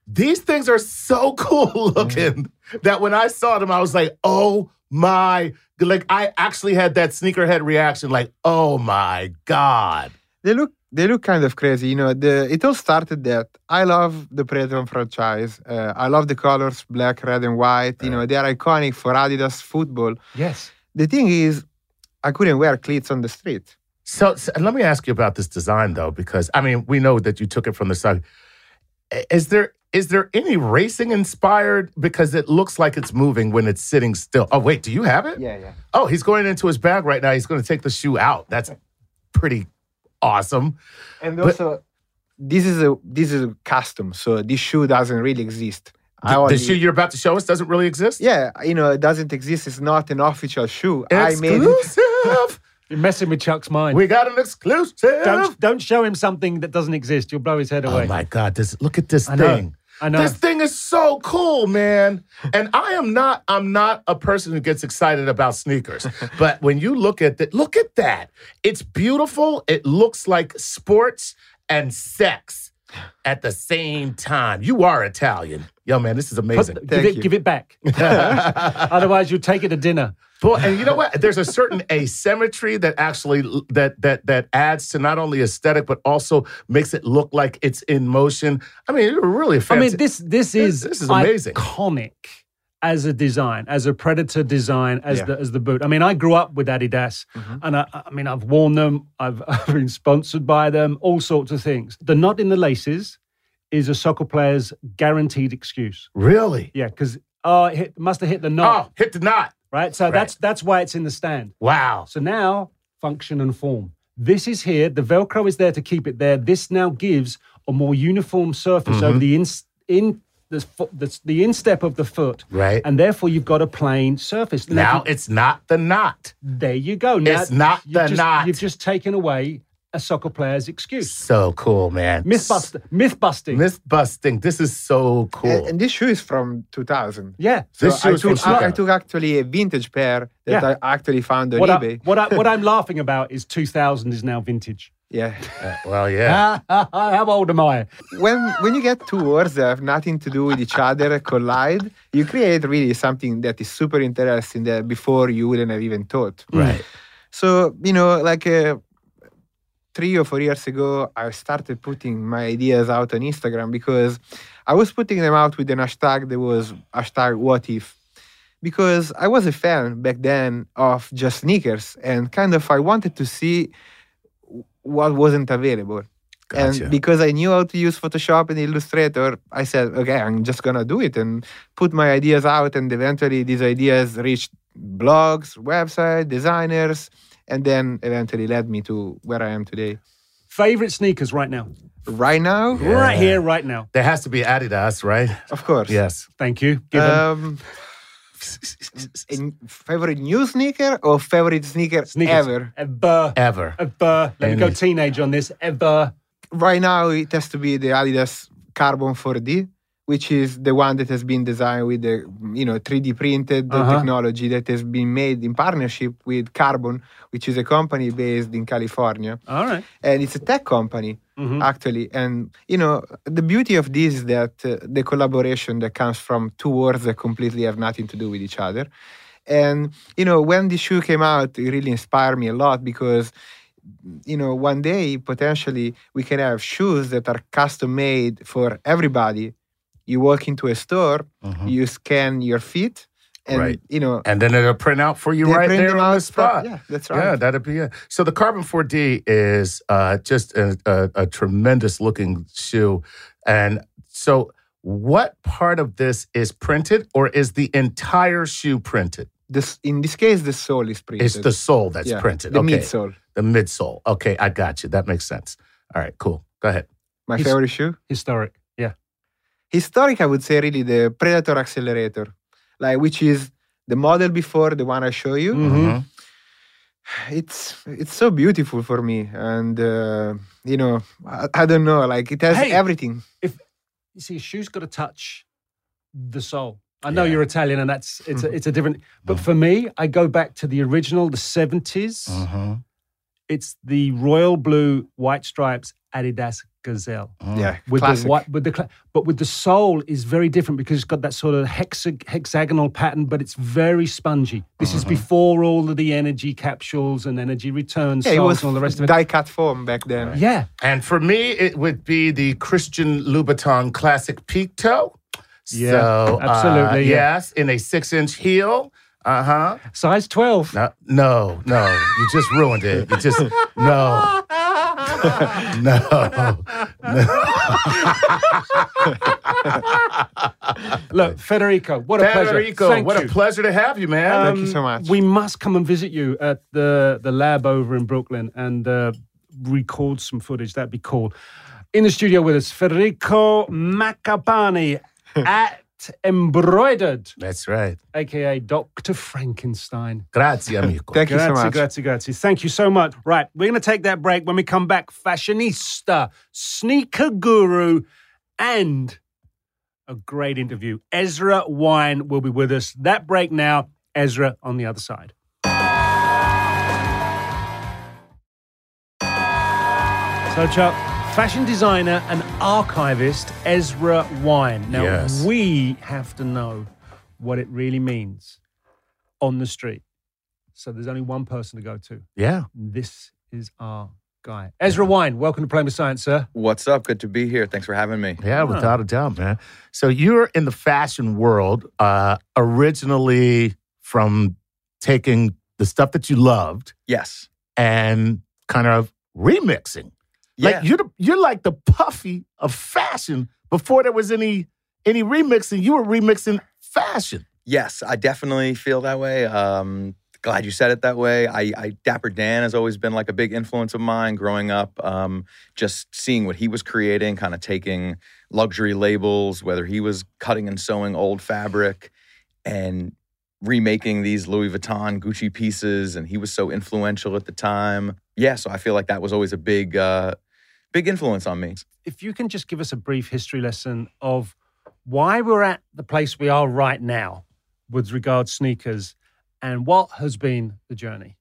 These things are so (laughs) cool looking that when I saw them, I was like, oh my like I actually had that sneakerhead reaction, like, oh my god. They look they look kind of crazy. You know, the it all started that I love the Predator franchise. Uh, I love the colors, black, red, and white. You know, they are iconic for Adidas football. Yes. The thing is, I couldn't wear cleats on the street. So, so let me ask you about this design though, because I mean, we know that you took it from the side. Is there is there any racing inspired? Because it looks like it's moving when it's sitting still. Oh wait, do you have it? Yeah, yeah. Oh, he's going into his bag right now. He's going to take the shoe out. That's pretty awesome. And But- also, this is a this is a custom, so this shoe doesn't really exist. I The, the shoe you're about to show us doesn't really exist. yeah, you know, it doesn't exist. It's not an official shoe. I made it. Exclusive. (laughs) You're messing with Chuck's mind. we got an exclusive. don't don't show him something that doesn't exist. You'll blow his head oh away. Oh my God! This look at this I know. thing. I know. This thing is so cool, man. And I am not. I'm not a person who gets excited about sneakers. (laughs) but when you look at that, look at that. It's beautiful. It looks like sports and sex at the same time. You are Italian, yo, man. This is Put amazing. the- give it you. give it back. (laughs) (laughs) Otherwise, you'll take it to dinner. Boy, and you know what? There's a certain asymmetry that actually that that that adds to not only aesthetic but also makes it look like it's in motion. I mean, you're really fancy. I mean, this this is this is amazing. iconic as a design, as a predator design, as Yeah. the as the boot. I mean, I grew up with Adidas, and I, I mean, I've worn them. I've, (laughs) I've been sponsored by them. All sorts of things. The knot in the laces is a soccer player's guaranteed excuse. really. Yeah, because oh, it hit, must have hit the knot, Oh, hit the knot. right? So that's that's why it's in the stand. Wow. So now, function and form. This is here. The Velcro is there to keep it there. This now gives a more uniform surface Mm-hmm. over the in, in the, fo- the, the instep of the foot. Right. And therefore, you've got a plain surface. Now it's not the knot. there you go. Now, It's not you've the just, knot. You've just taken away a soccer player's excuse. So cool, man. Myth, bust, myth busting. Myth busting. This is so cool. And, and this shoe is from 2000. yeah. This shoe I is from took, I, I took actually a vintage pair that Yeah. I actually found on What, I, eBay. what, I, what (laughs) I'm laughing about is 2000 is now vintage. Yeah. Uh, well, yeah. (laughs) How old am I? when when you get two words that have nothing to do with each other collide, you create really something that is super interesting that before you wouldn't have even thought. Right. So you know, like uh, three or four years ago, I started putting my ideas out on Instagram because I was putting them out with an hashtag that was hashtag What If. Because I was a fan back then of just sneakers, and kind of I wanted to see what wasn't available. Gotcha. And because I knew how to use Photoshop and Illustrator, I said, okay, I'm just gonna do it and put my ideas out. And eventually, these ideas reached blogs, website, designers, and then eventually led me to where I am today. Favorite sneakers right now? Right now, Right here, right now. There has to be Adidas, right? of course. Yes. Thank you. Give 'em Um, in favorite new sneaker or favorite sneaker sneakers. ever? Ever. Ever. Ever. Let me go teenage on this. Ever. Right now, it has to be the Adidas Carbon 4D, which is the one that has been designed with the you know 3D printed Uh-huh. technology that has been made in partnership with Carbon, which is a company based in California, All right. and it's a tech company Mhm. actually. And you know the beauty of this is that uh, the collaboration that comes from two words that completely have nothing to do with each other. And you know when the shoe came out, it really inspired me a lot because you know, one day potentially we can have shoes that are custom made for everybody. You walk into a store, you scan your feet, and. Right. you know, And then it'll print out for you right there on the out from- spot. Yeah, that's right. Yeah, that'd be it. So the Carbon 4D is uh, just a, a, a tremendous looking shoe. And so, what part of this is printed, or is the entire shoe printed? This in this case, the sole is printed. It's the sole that's yeah, printed. The okay. midsole. The midsole. Okay, I got you. That makes sense. All right, cool. Go ahead. My His- favorite shoe. Historic. Yeah. Historic, I would say, really the Predator Accelerator, like which is the model before the one I show you. Mhm. It's it's so beautiful for me, and uh, you know, I, I don't know, like it has Hey. everything. If you see, a shoe's got to touch the soul. I know Yeah. you're Italian, and that's it's a, it's a different. But for me, I go back to the original, the 70s. Mm-hmm. It's the royal blue, white stripes Adidas Gazelle. Yeah, With classic. the white, with the cla- but with the sole is very different because it's got that sort of hexa- hexagonal pattern, but it's very spongy. This is before all of the energy capsules and energy returns. yeah, it was and all the rest of it. die-cut foam back then. Yeah, And for me, it would be the Christian Louboutin Classic Peep Toe. Yeah, so, uh, absolutely, yeah. yes, in a six-inch heel. Uh huh. size twelve. No, no, no. You just ruined it. You just no, (laughs) no, Look, Federico, what a pleasure. Federico, Thank what you. a pleasure to have you, man. Um, Thank you so much. We must come and visit you at the the lab over in Brooklyn and uh, record some footage. That'd be cool. In the studio with us, Federico Maccapani (laughs) at Mbroidered, That's right. aka Dr. Frankenstein. Grazie, amico. Thank you so Grazie, much. grazie, grazie. Thank you so much. Right, we're going to take that break. When we come back, fashionista, sneaker guru, and a great interview. Ezra Wine will be with us. That break now. Ezra on the other side. So, Chuck, fashion designer and archivist Ezra Wine. Now, Yes. we have to know what it really means on the street. So, there's only one person to go to. Yeah. This is our guy. Ezra Wine, welcome to Playing with Science, sir. What's up? Good to be here. Thanks for having me. Yeah, without a doubt, man. So you're in the fashion world, uh, originally from taking the stuff that you loved Yes. and kind of remixing. Yeah. Like you're the, you're like the puffy of fashion. Before there was any any remixing, you were remixing fashion. yes, I definitely feel that way. Um, glad you said it that way. I, I Dapper Dan has always been like a big influence of mine growing up. Um, just seeing what he was creating, kind of taking luxury labels, whether he was cutting and sewing old fabric and remaking these Louis Vuitton Gucci pieces, and he was so influential at the time. Yeah, so I feel like that was always a big, uh, big influence on me. If you can just give us a brief history lesson of why we're at the place we are right now with regards sneakers and what has been the journey.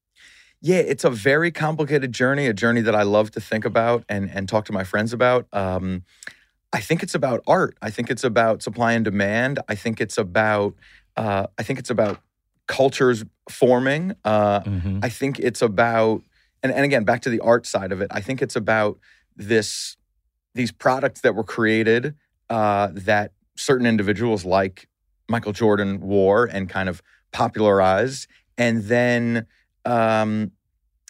Yeah, it's a very complicated journey, a journey that I love to think about and and talk to my friends about. Um, I think it's about art. I think it's about supply and demand. I think it's about uh, I think it's about cultures forming. Uh, I think it's about and, and again back to the art side of it. I think it's about this these products that were created uh, that certain individuals like Michael Jordan wore and kind of popularized, and then um,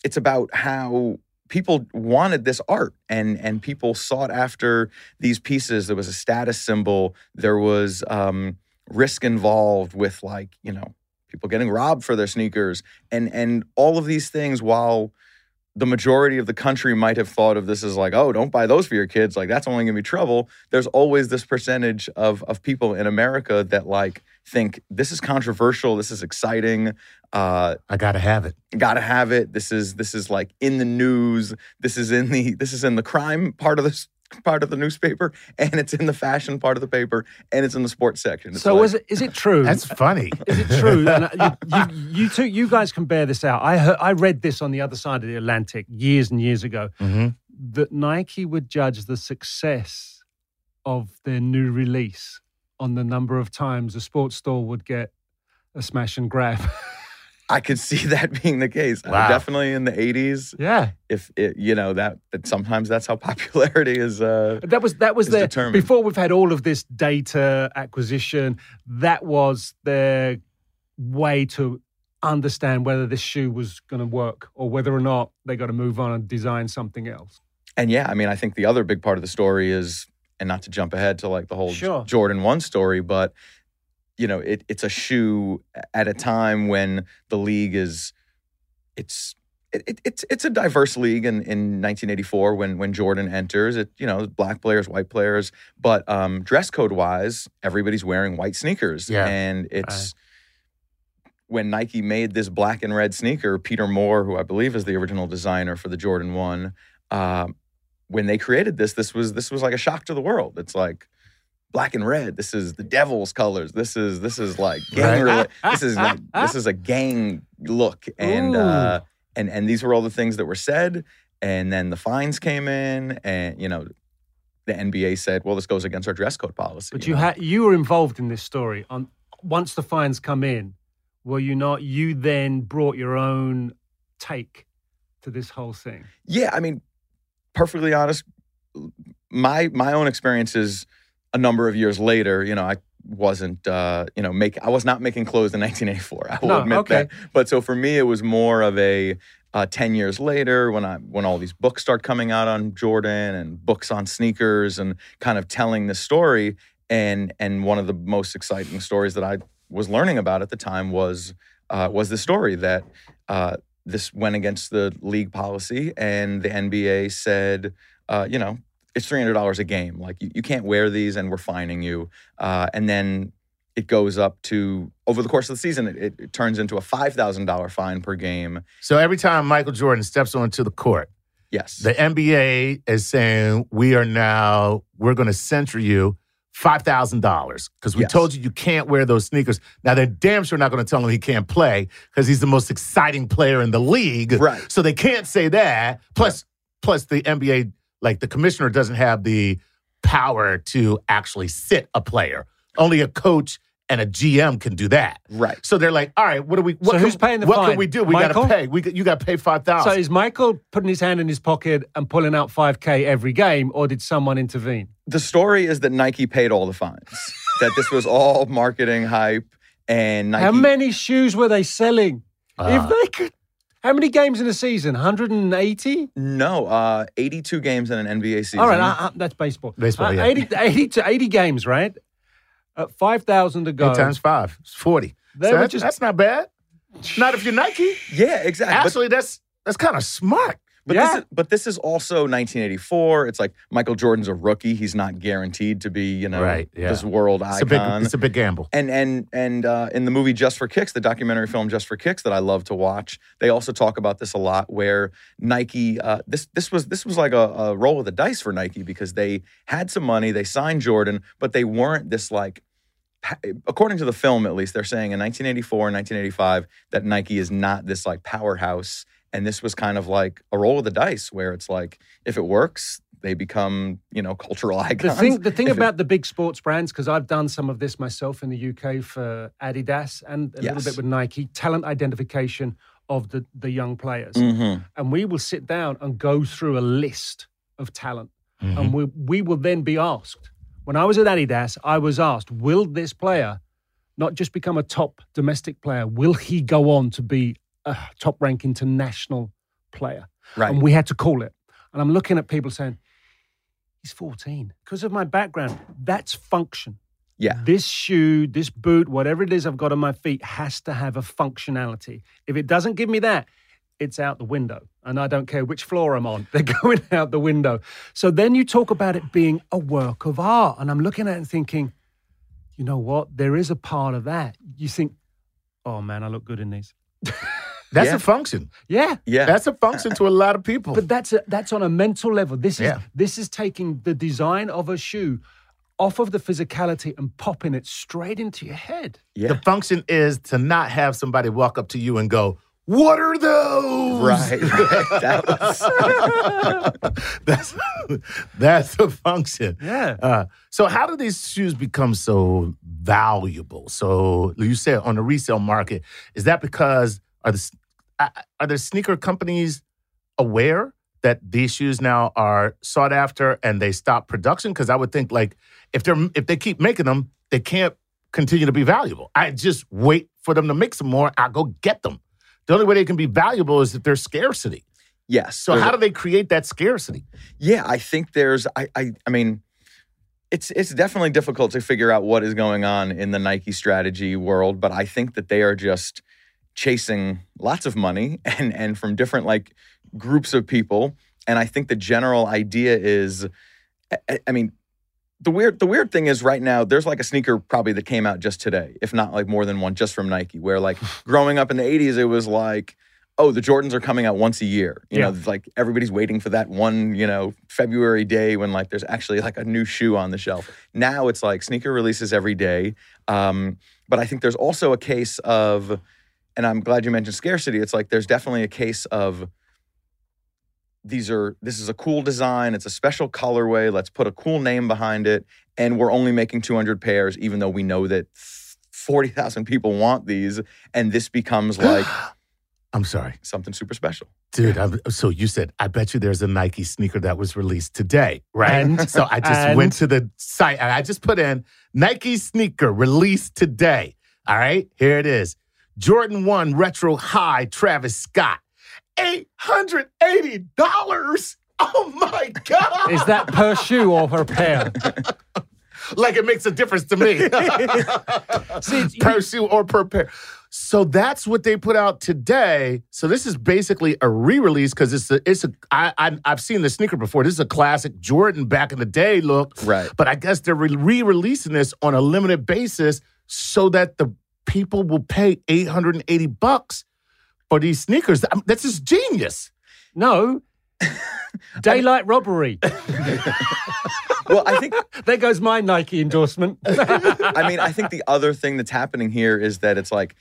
it's about how people wanted this art and and people sought after these pieces. There was a status symbol. There was um, risk involved with like you know people getting robbed for their sneakers and and all of these things while the majority of the country might have thought of this as like, oh, don't buy those for your kids. Like that's only gonna be trouble. There's always this percentage of of people in America that like think this is controversial, this is exciting, uh, I gotta have it. gotta have it. This is this is like in the news. This is in the this is in the crime part of this (laughs) part of the newspaper, and it's in the fashion part of the paper, and it's in the sports section. It's So like- is it is it true? That's funny. (laughs) Is it true? and uh, you, you, (laughs) you two, you guys can bear this out. I heard, I read this on the other side of the Atlantic years and years ago Mhm. that Nike would judge the success of their new release on the number of times a sports store would get a smash and grab. I could see (laughs) that being the case. Wow. definitely in the '80s. yeah, If it, you know that, that sometimes that's how (laughs) popularity is. Uh, that was that was their determined. before we've had all of this data acquisition. That was their way to understand whether this shoe was going to work or whether or not they got to move on and design something else. And yeah, I mean, I think the other big part of the story is, and not to jump ahead to like the whole Sure. Jordan One story, but you know, it, it's a shoe at a time when the league is, it's. It, it, it's it's a diverse league in, in 1984 when when Jordan enters it you know black players white players but um, dress code wise everybody's wearing white sneakers Yeah. and it's when Nike made this black and red sneaker Peter Moore who I believe is the original designer for the Jordan 1 um, when they created this, this was this was like a shock to the world. It's like black and red. This is the devil's colors. This is this is like gang. (laughs) Right. this is like (laughs) this is a gang look, and uh, and and these were all the things that were said. And then the fines came in, and you know, the NBA said, "Well, this goes against our dress code policy." But you know? had you were involved in this story. On once the fines come in, were you not? You then brought your own take to this whole thing. Yeah, I mean, perfectly honest, my my own experiences a number of years later, you know, I wasn't uh, you know, make I was not making clothes in (laughs) 1984. I will No, admit okay. that. But so for me it was more of a uh, 10 years later when I when all these books start coming out on Jordan and books on sneakers and kind of telling the story and and one of the most exciting stories that I was learning about at the time was uh, was the story that uh, this went against the league policy and the NBA said, uh, you know, it's three hundred dollars a game. Like you, you can't wear these, and we're fining you. Uh, and then it goes up to over the course of the season, it, it, it turns into a five thousand dollar fine per game. So every time Michael Jordan steps onto the court, Yes, the NBA is saying we are now we're going to censure you five thousand dollars because we Yes. told you you can't wear those sneakers. Now they're damn sure not going to tell him he can't play because he's the most exciting player in the league. Right. So they can't say that. Plus, plus the NBA, like the commissioner, doesn't have the power to actually sit a player. Only a coach and a GM can do that. right. So they're like, all right, what do we? What So can, who's paying the What fine? can we do? We got to pay. We you got to pay five thousand. So is Michael putting his hand in his pocket and pulling out 5K every game, or did someone intervene? The story is that Nike paid all the fines. (laughs) that this was all marketing hype, and Nike. How many shoes were they selling? Ah. if they could, how many games in a season? 180? No, uh, 82 games in an NBA season. All right, uh, uh, that's baseball. Baseball, Uh, yeah. 80, 80 to 80 games, right? At 5,000 to go. Eight times five. It's forty. They So were that's, just- that's not bad. Not if you're Nike. yeah, exactly. But- Actually, that's that's kind of smart. But Yeah. this is but this is also 1984. It's like Michael Jordan's a rookie. He's not guaranteed to be, you know, Right, yeah. this world It's a big icon. it's a big gamble. and and and uh, in the movie Just for Kicks, the documentary film Just for Kicks that I love to watch, they also talk about this a lot. Where Nike, uh, this this was this was like a, a roll of the dice for Nike because they had some money, they signed Jordan, but they weren't this like. According to the film, at least, they're saying in 1984 and 1985 that Nike is not this like powerhouse, and this was kind of like a roll of the dice, where it's like if it works, they become you know (laughs) cultural icons. The icons. thing, the thing If it- about the big sports brands, because I've done some of this myself in the UK for Adidas and a little bit with Nike, talent identification of the, the young players. Mhm. And we will sit down and go through a list of talent. Mm-hmm. And we, we will then be asked. When I was at Adidas, I was asked, will this player not just become a top domestic player? Will he go on to be a top rank international player? right. And we had to call it. And I'm looking at people saying, he's 14. Because of my background, that's function. yeah. This shoe, this boot, whatever it is I've got on my feet has to have a functionality. If it doesn't give me that, it's out the window. And I don't care which floor I'm on, (laughs) they're going out the window. So then you talk about it being a work of art. And I'm looking at it and thinking, you know what? There is a part of that. You think, oh man, I look good in these. (laughs) That's Yeah. a function. Yeah. Yeah. That's a function to a lot of people. But that's a, that's on a mental level. This is Yeah. this is taking the design of a shoe off of the physicality and popping it straight into your head. yeah. the function is to not have somebody walk up to you and go, "What are those?" Right, right. (laughs) That was (laughs) that's that's the function. Yeah. Uh, so how do these shoes become so valuable? So you said on the resale market, is that because are the are the sneaker companies aware that these shoes now are sought after and they stop production? Because I would think like if they're if they keep making them, they can't continue to be valuable. I just wait for them to make some more. I go get them. The only way they can be valuable is if there's scarcity. yes. So how do they create that scarcity? Yeah, I think there's. I. I. I mean, it's it's definitely difficult to figure out what is going on in the Nike strategy world, but I think that they are just chasing lots of money (laughs) and and from different like groups of people, and I think the general idea is, I- I, mean. The weird, the weird thing is right now there's like a sneaker probably that came out just today, if not like more than one, just from Nike. Where like (laughs) growing up in the '80s, it was like, oh, the Jordans are coming out once a year. You know, like everybody's waiting for that one, you know, February day when like there's actually like a new shoe on the shelf. Now it's like sneaker releases every day. Um, but I think there's also a case of, and I'm glad you mentioned scarcity. It's like there's definitely a case of these are this is a cool design. It's a special colorway. Let's put a cool name behind it. And we're only making 200 pairs, even though we know that 40,000 people want these. And this becomes (gasps) like I'm sorry. something super special. Dude, I'm, so you said, I bet you there's a Nike sneaker that was released today, right? And- (laughs) so I just (laughs) and- went to the site and I just put in Nike sneaker released today. All right, here it is Jordan 1 Retro High Travis Scott. $880. Oh my God. Is that per shoe or per pair? (laughs) like it makes a difference to me. (laughs) See, (laughs) per shoe or per pair. So that's what they put out today. So this is basically a re-release because it's a it's a I, I I've seen the sneaker before. This is a classic Jordan back in the day look. Right. But I guess they're re-releasing this on a limited basis so that the people will pay 880 bucks for these sneakers. I mean, That's just genius. no. (laughs) Daylight robbery. (laughs) Well, I think (laughs) There goes my Nike endorsement. I mean, I think the other thing that's happening here is that it's like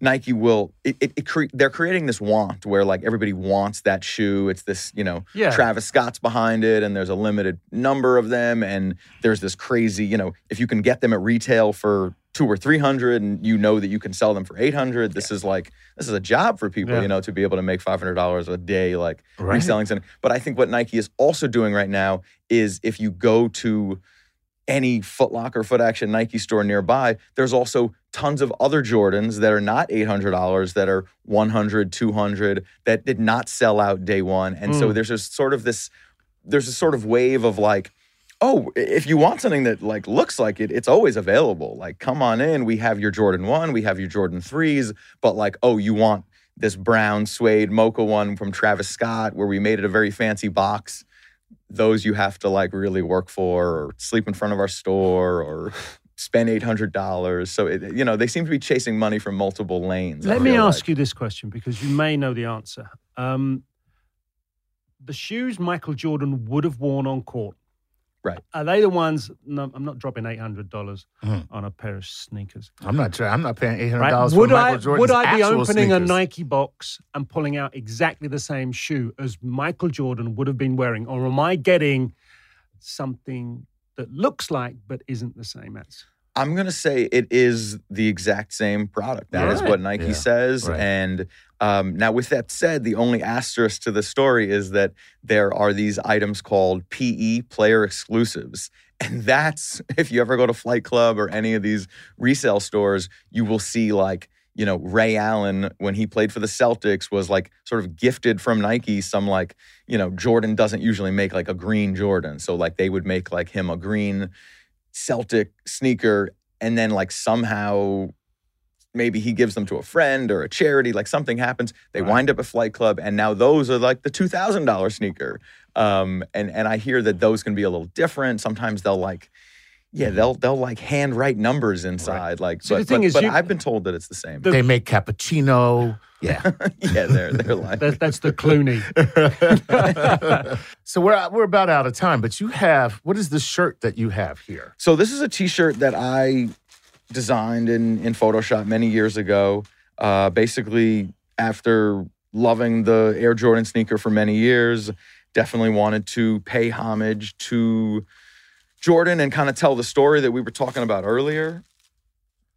Nike will it, it, it cre- they're creating this want where like everybody wants that shoe. It's this, you know, Yeah. Travis Scott's behind it and there's a limited number of them and there's this crazy, you know, if you can get them at retail for 2 or 300 and you know that you can sell them for 800, this is like this is a job for people, Yeah. you know, to be able to make $500 a day like Right. reselling something. But I think what Nike is also doing right now is if you go to any Foot Locker, Foot Action, Nike store nearby, there's also tons of other Jordans that are not $800, that are 100, 200, that did not sell out day one. And so Mm. there's just sort of this, there's a sort of wave of like, oh, if you want something that like looks like it, it's always available. Like, come on in. We have your Jordan 1, we have your Jordan 3s, but like, oh, you want this brown suede mocha one from Travis Scott where we made it a very fancy box those you have to like really work for or sleep in front of our store or spend $800 so it, you know they seem to be chasing money from multiple lanes Let me ask like. you this question because you may know the answer. Um, the shoes Michael Jordan would have worn on court. Right. Are they the ones? No, I'm not dropping eight hundred dollars Mhm. on a pair of sneakers. I'm not sure. I'm not paying $800 Right? for Would Michael I Jordan's would I be opening a. Nike box and pulling out exactly the same shoe as Michael Jordan would have been wearing, or am I getting something that looks like but isn't the same as? I'm going to say it is the exact same product That is Right. what nike Yeah. says Right. and um, now with that said the only asterisk to the story is that there are these items called pe player exclusives and that's (laughs) if you ever go to flight club or any of these resale stores you will see like you know ray allen when he played for the celtics was like sort of gifted from nike some like you know jordan doesn't usually make like a green jordan so like they would make like him a green celtic sneaker and then like somehow maybe he gives them to a friend or a charity like something happens they Right. wind up at flight club and now those are like the $2000 sneaker um, and and i hear that those can be a little different sometimes they'll like yeah they'll they'll like handwrite numbers inside like See, but, the thing but, is but you- i've been told that it's the same They make cappuccino. Yeah. yeah (laughs) they're they're like That, that's the Clooney. (laughs) so we're we're about out of time, but you have what is the shirt that you have here? So this is a T-shirt that I designed in in Photoshop many years ago. Uh, basically, after loving the Air Jordan sneaker for many years, definitely wanted to pay homage to Jordan and kind of tell the story that we were talking about earlier.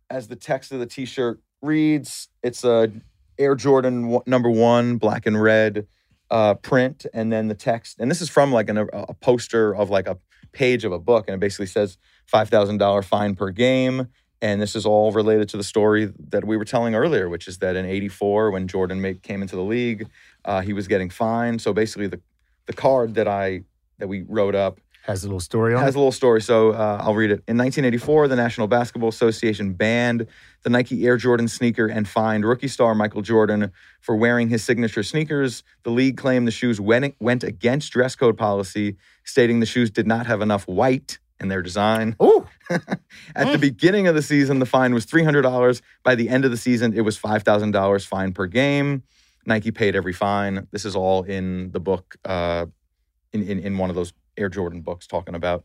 As the text of the T-shirt reads, it's a Air Jordan number one, black and red uh, print, and then the text. And this is from like an, a, poster of like a page of a book, and it basically says five thousand dollar fine per game. And this is all related to the story that we were telling earlier, which is that in '84, when Jordan came into the league, uh, he was getting fined. So basically, the the card that I that we wrote up Has a little story on has it. a little story, so uh, I'll read it. In 1984, the National Basketball Association banned the Nike Air Jordan sneaker and fined rookie star Michael Jordan for wearing his signature sneakers. The league claimed the shoes went, went against dress code policy, stating the shoes did not have enough white in their design. Ooh. (laughs) At the beginning of the season, the fine was $300. By the end of the season, it was $5,000 fine per game. Nike paid every fine. This is all in the book, uh, in, in, in one of those Air Jordan books, talking about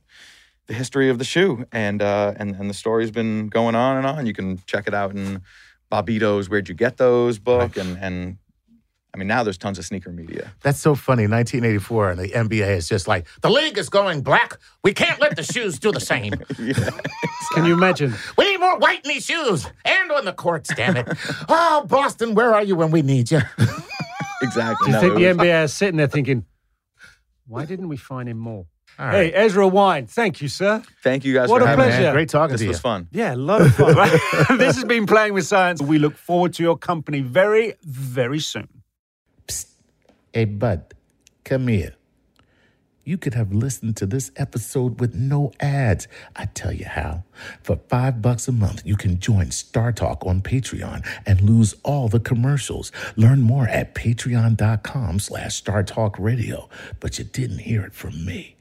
the history of the shoe. And, uh, and, and the story's been going on and on. You can check it out in Bobbito's Where'd You Get Those book. And, and I mean, now there's tons of sneaker media. That's so funny. 1984, and the NBA is just like, the league is going black. We can't let the shoes do the same. (laughs) (laughs) Can you imagine? We need more white in these shoes and on the courts, damn it. Oh, Boston, where are you when we need you? (laughs) Exactly. Do you No, think it the was- NBA is sitting there thinking, why didn't we find him more? All Hey. Ezra Wine, thank you, sir. Thank you guys What for a having pleasure. me. Great talking This to you. This was fun. Yeah, a lot of fun. right? (laughs) (laughs) this has been Playing with Science. We look forward to your company very, very soon. Psst. Hey, bud, come here. You could have listened to this episode with no ads. I tell you how. For five bucks a month, you can join StarTalk on Patreon and lose all the commercials. Learn more at patreon.com slash Star Radio. But you didn't hear it from me.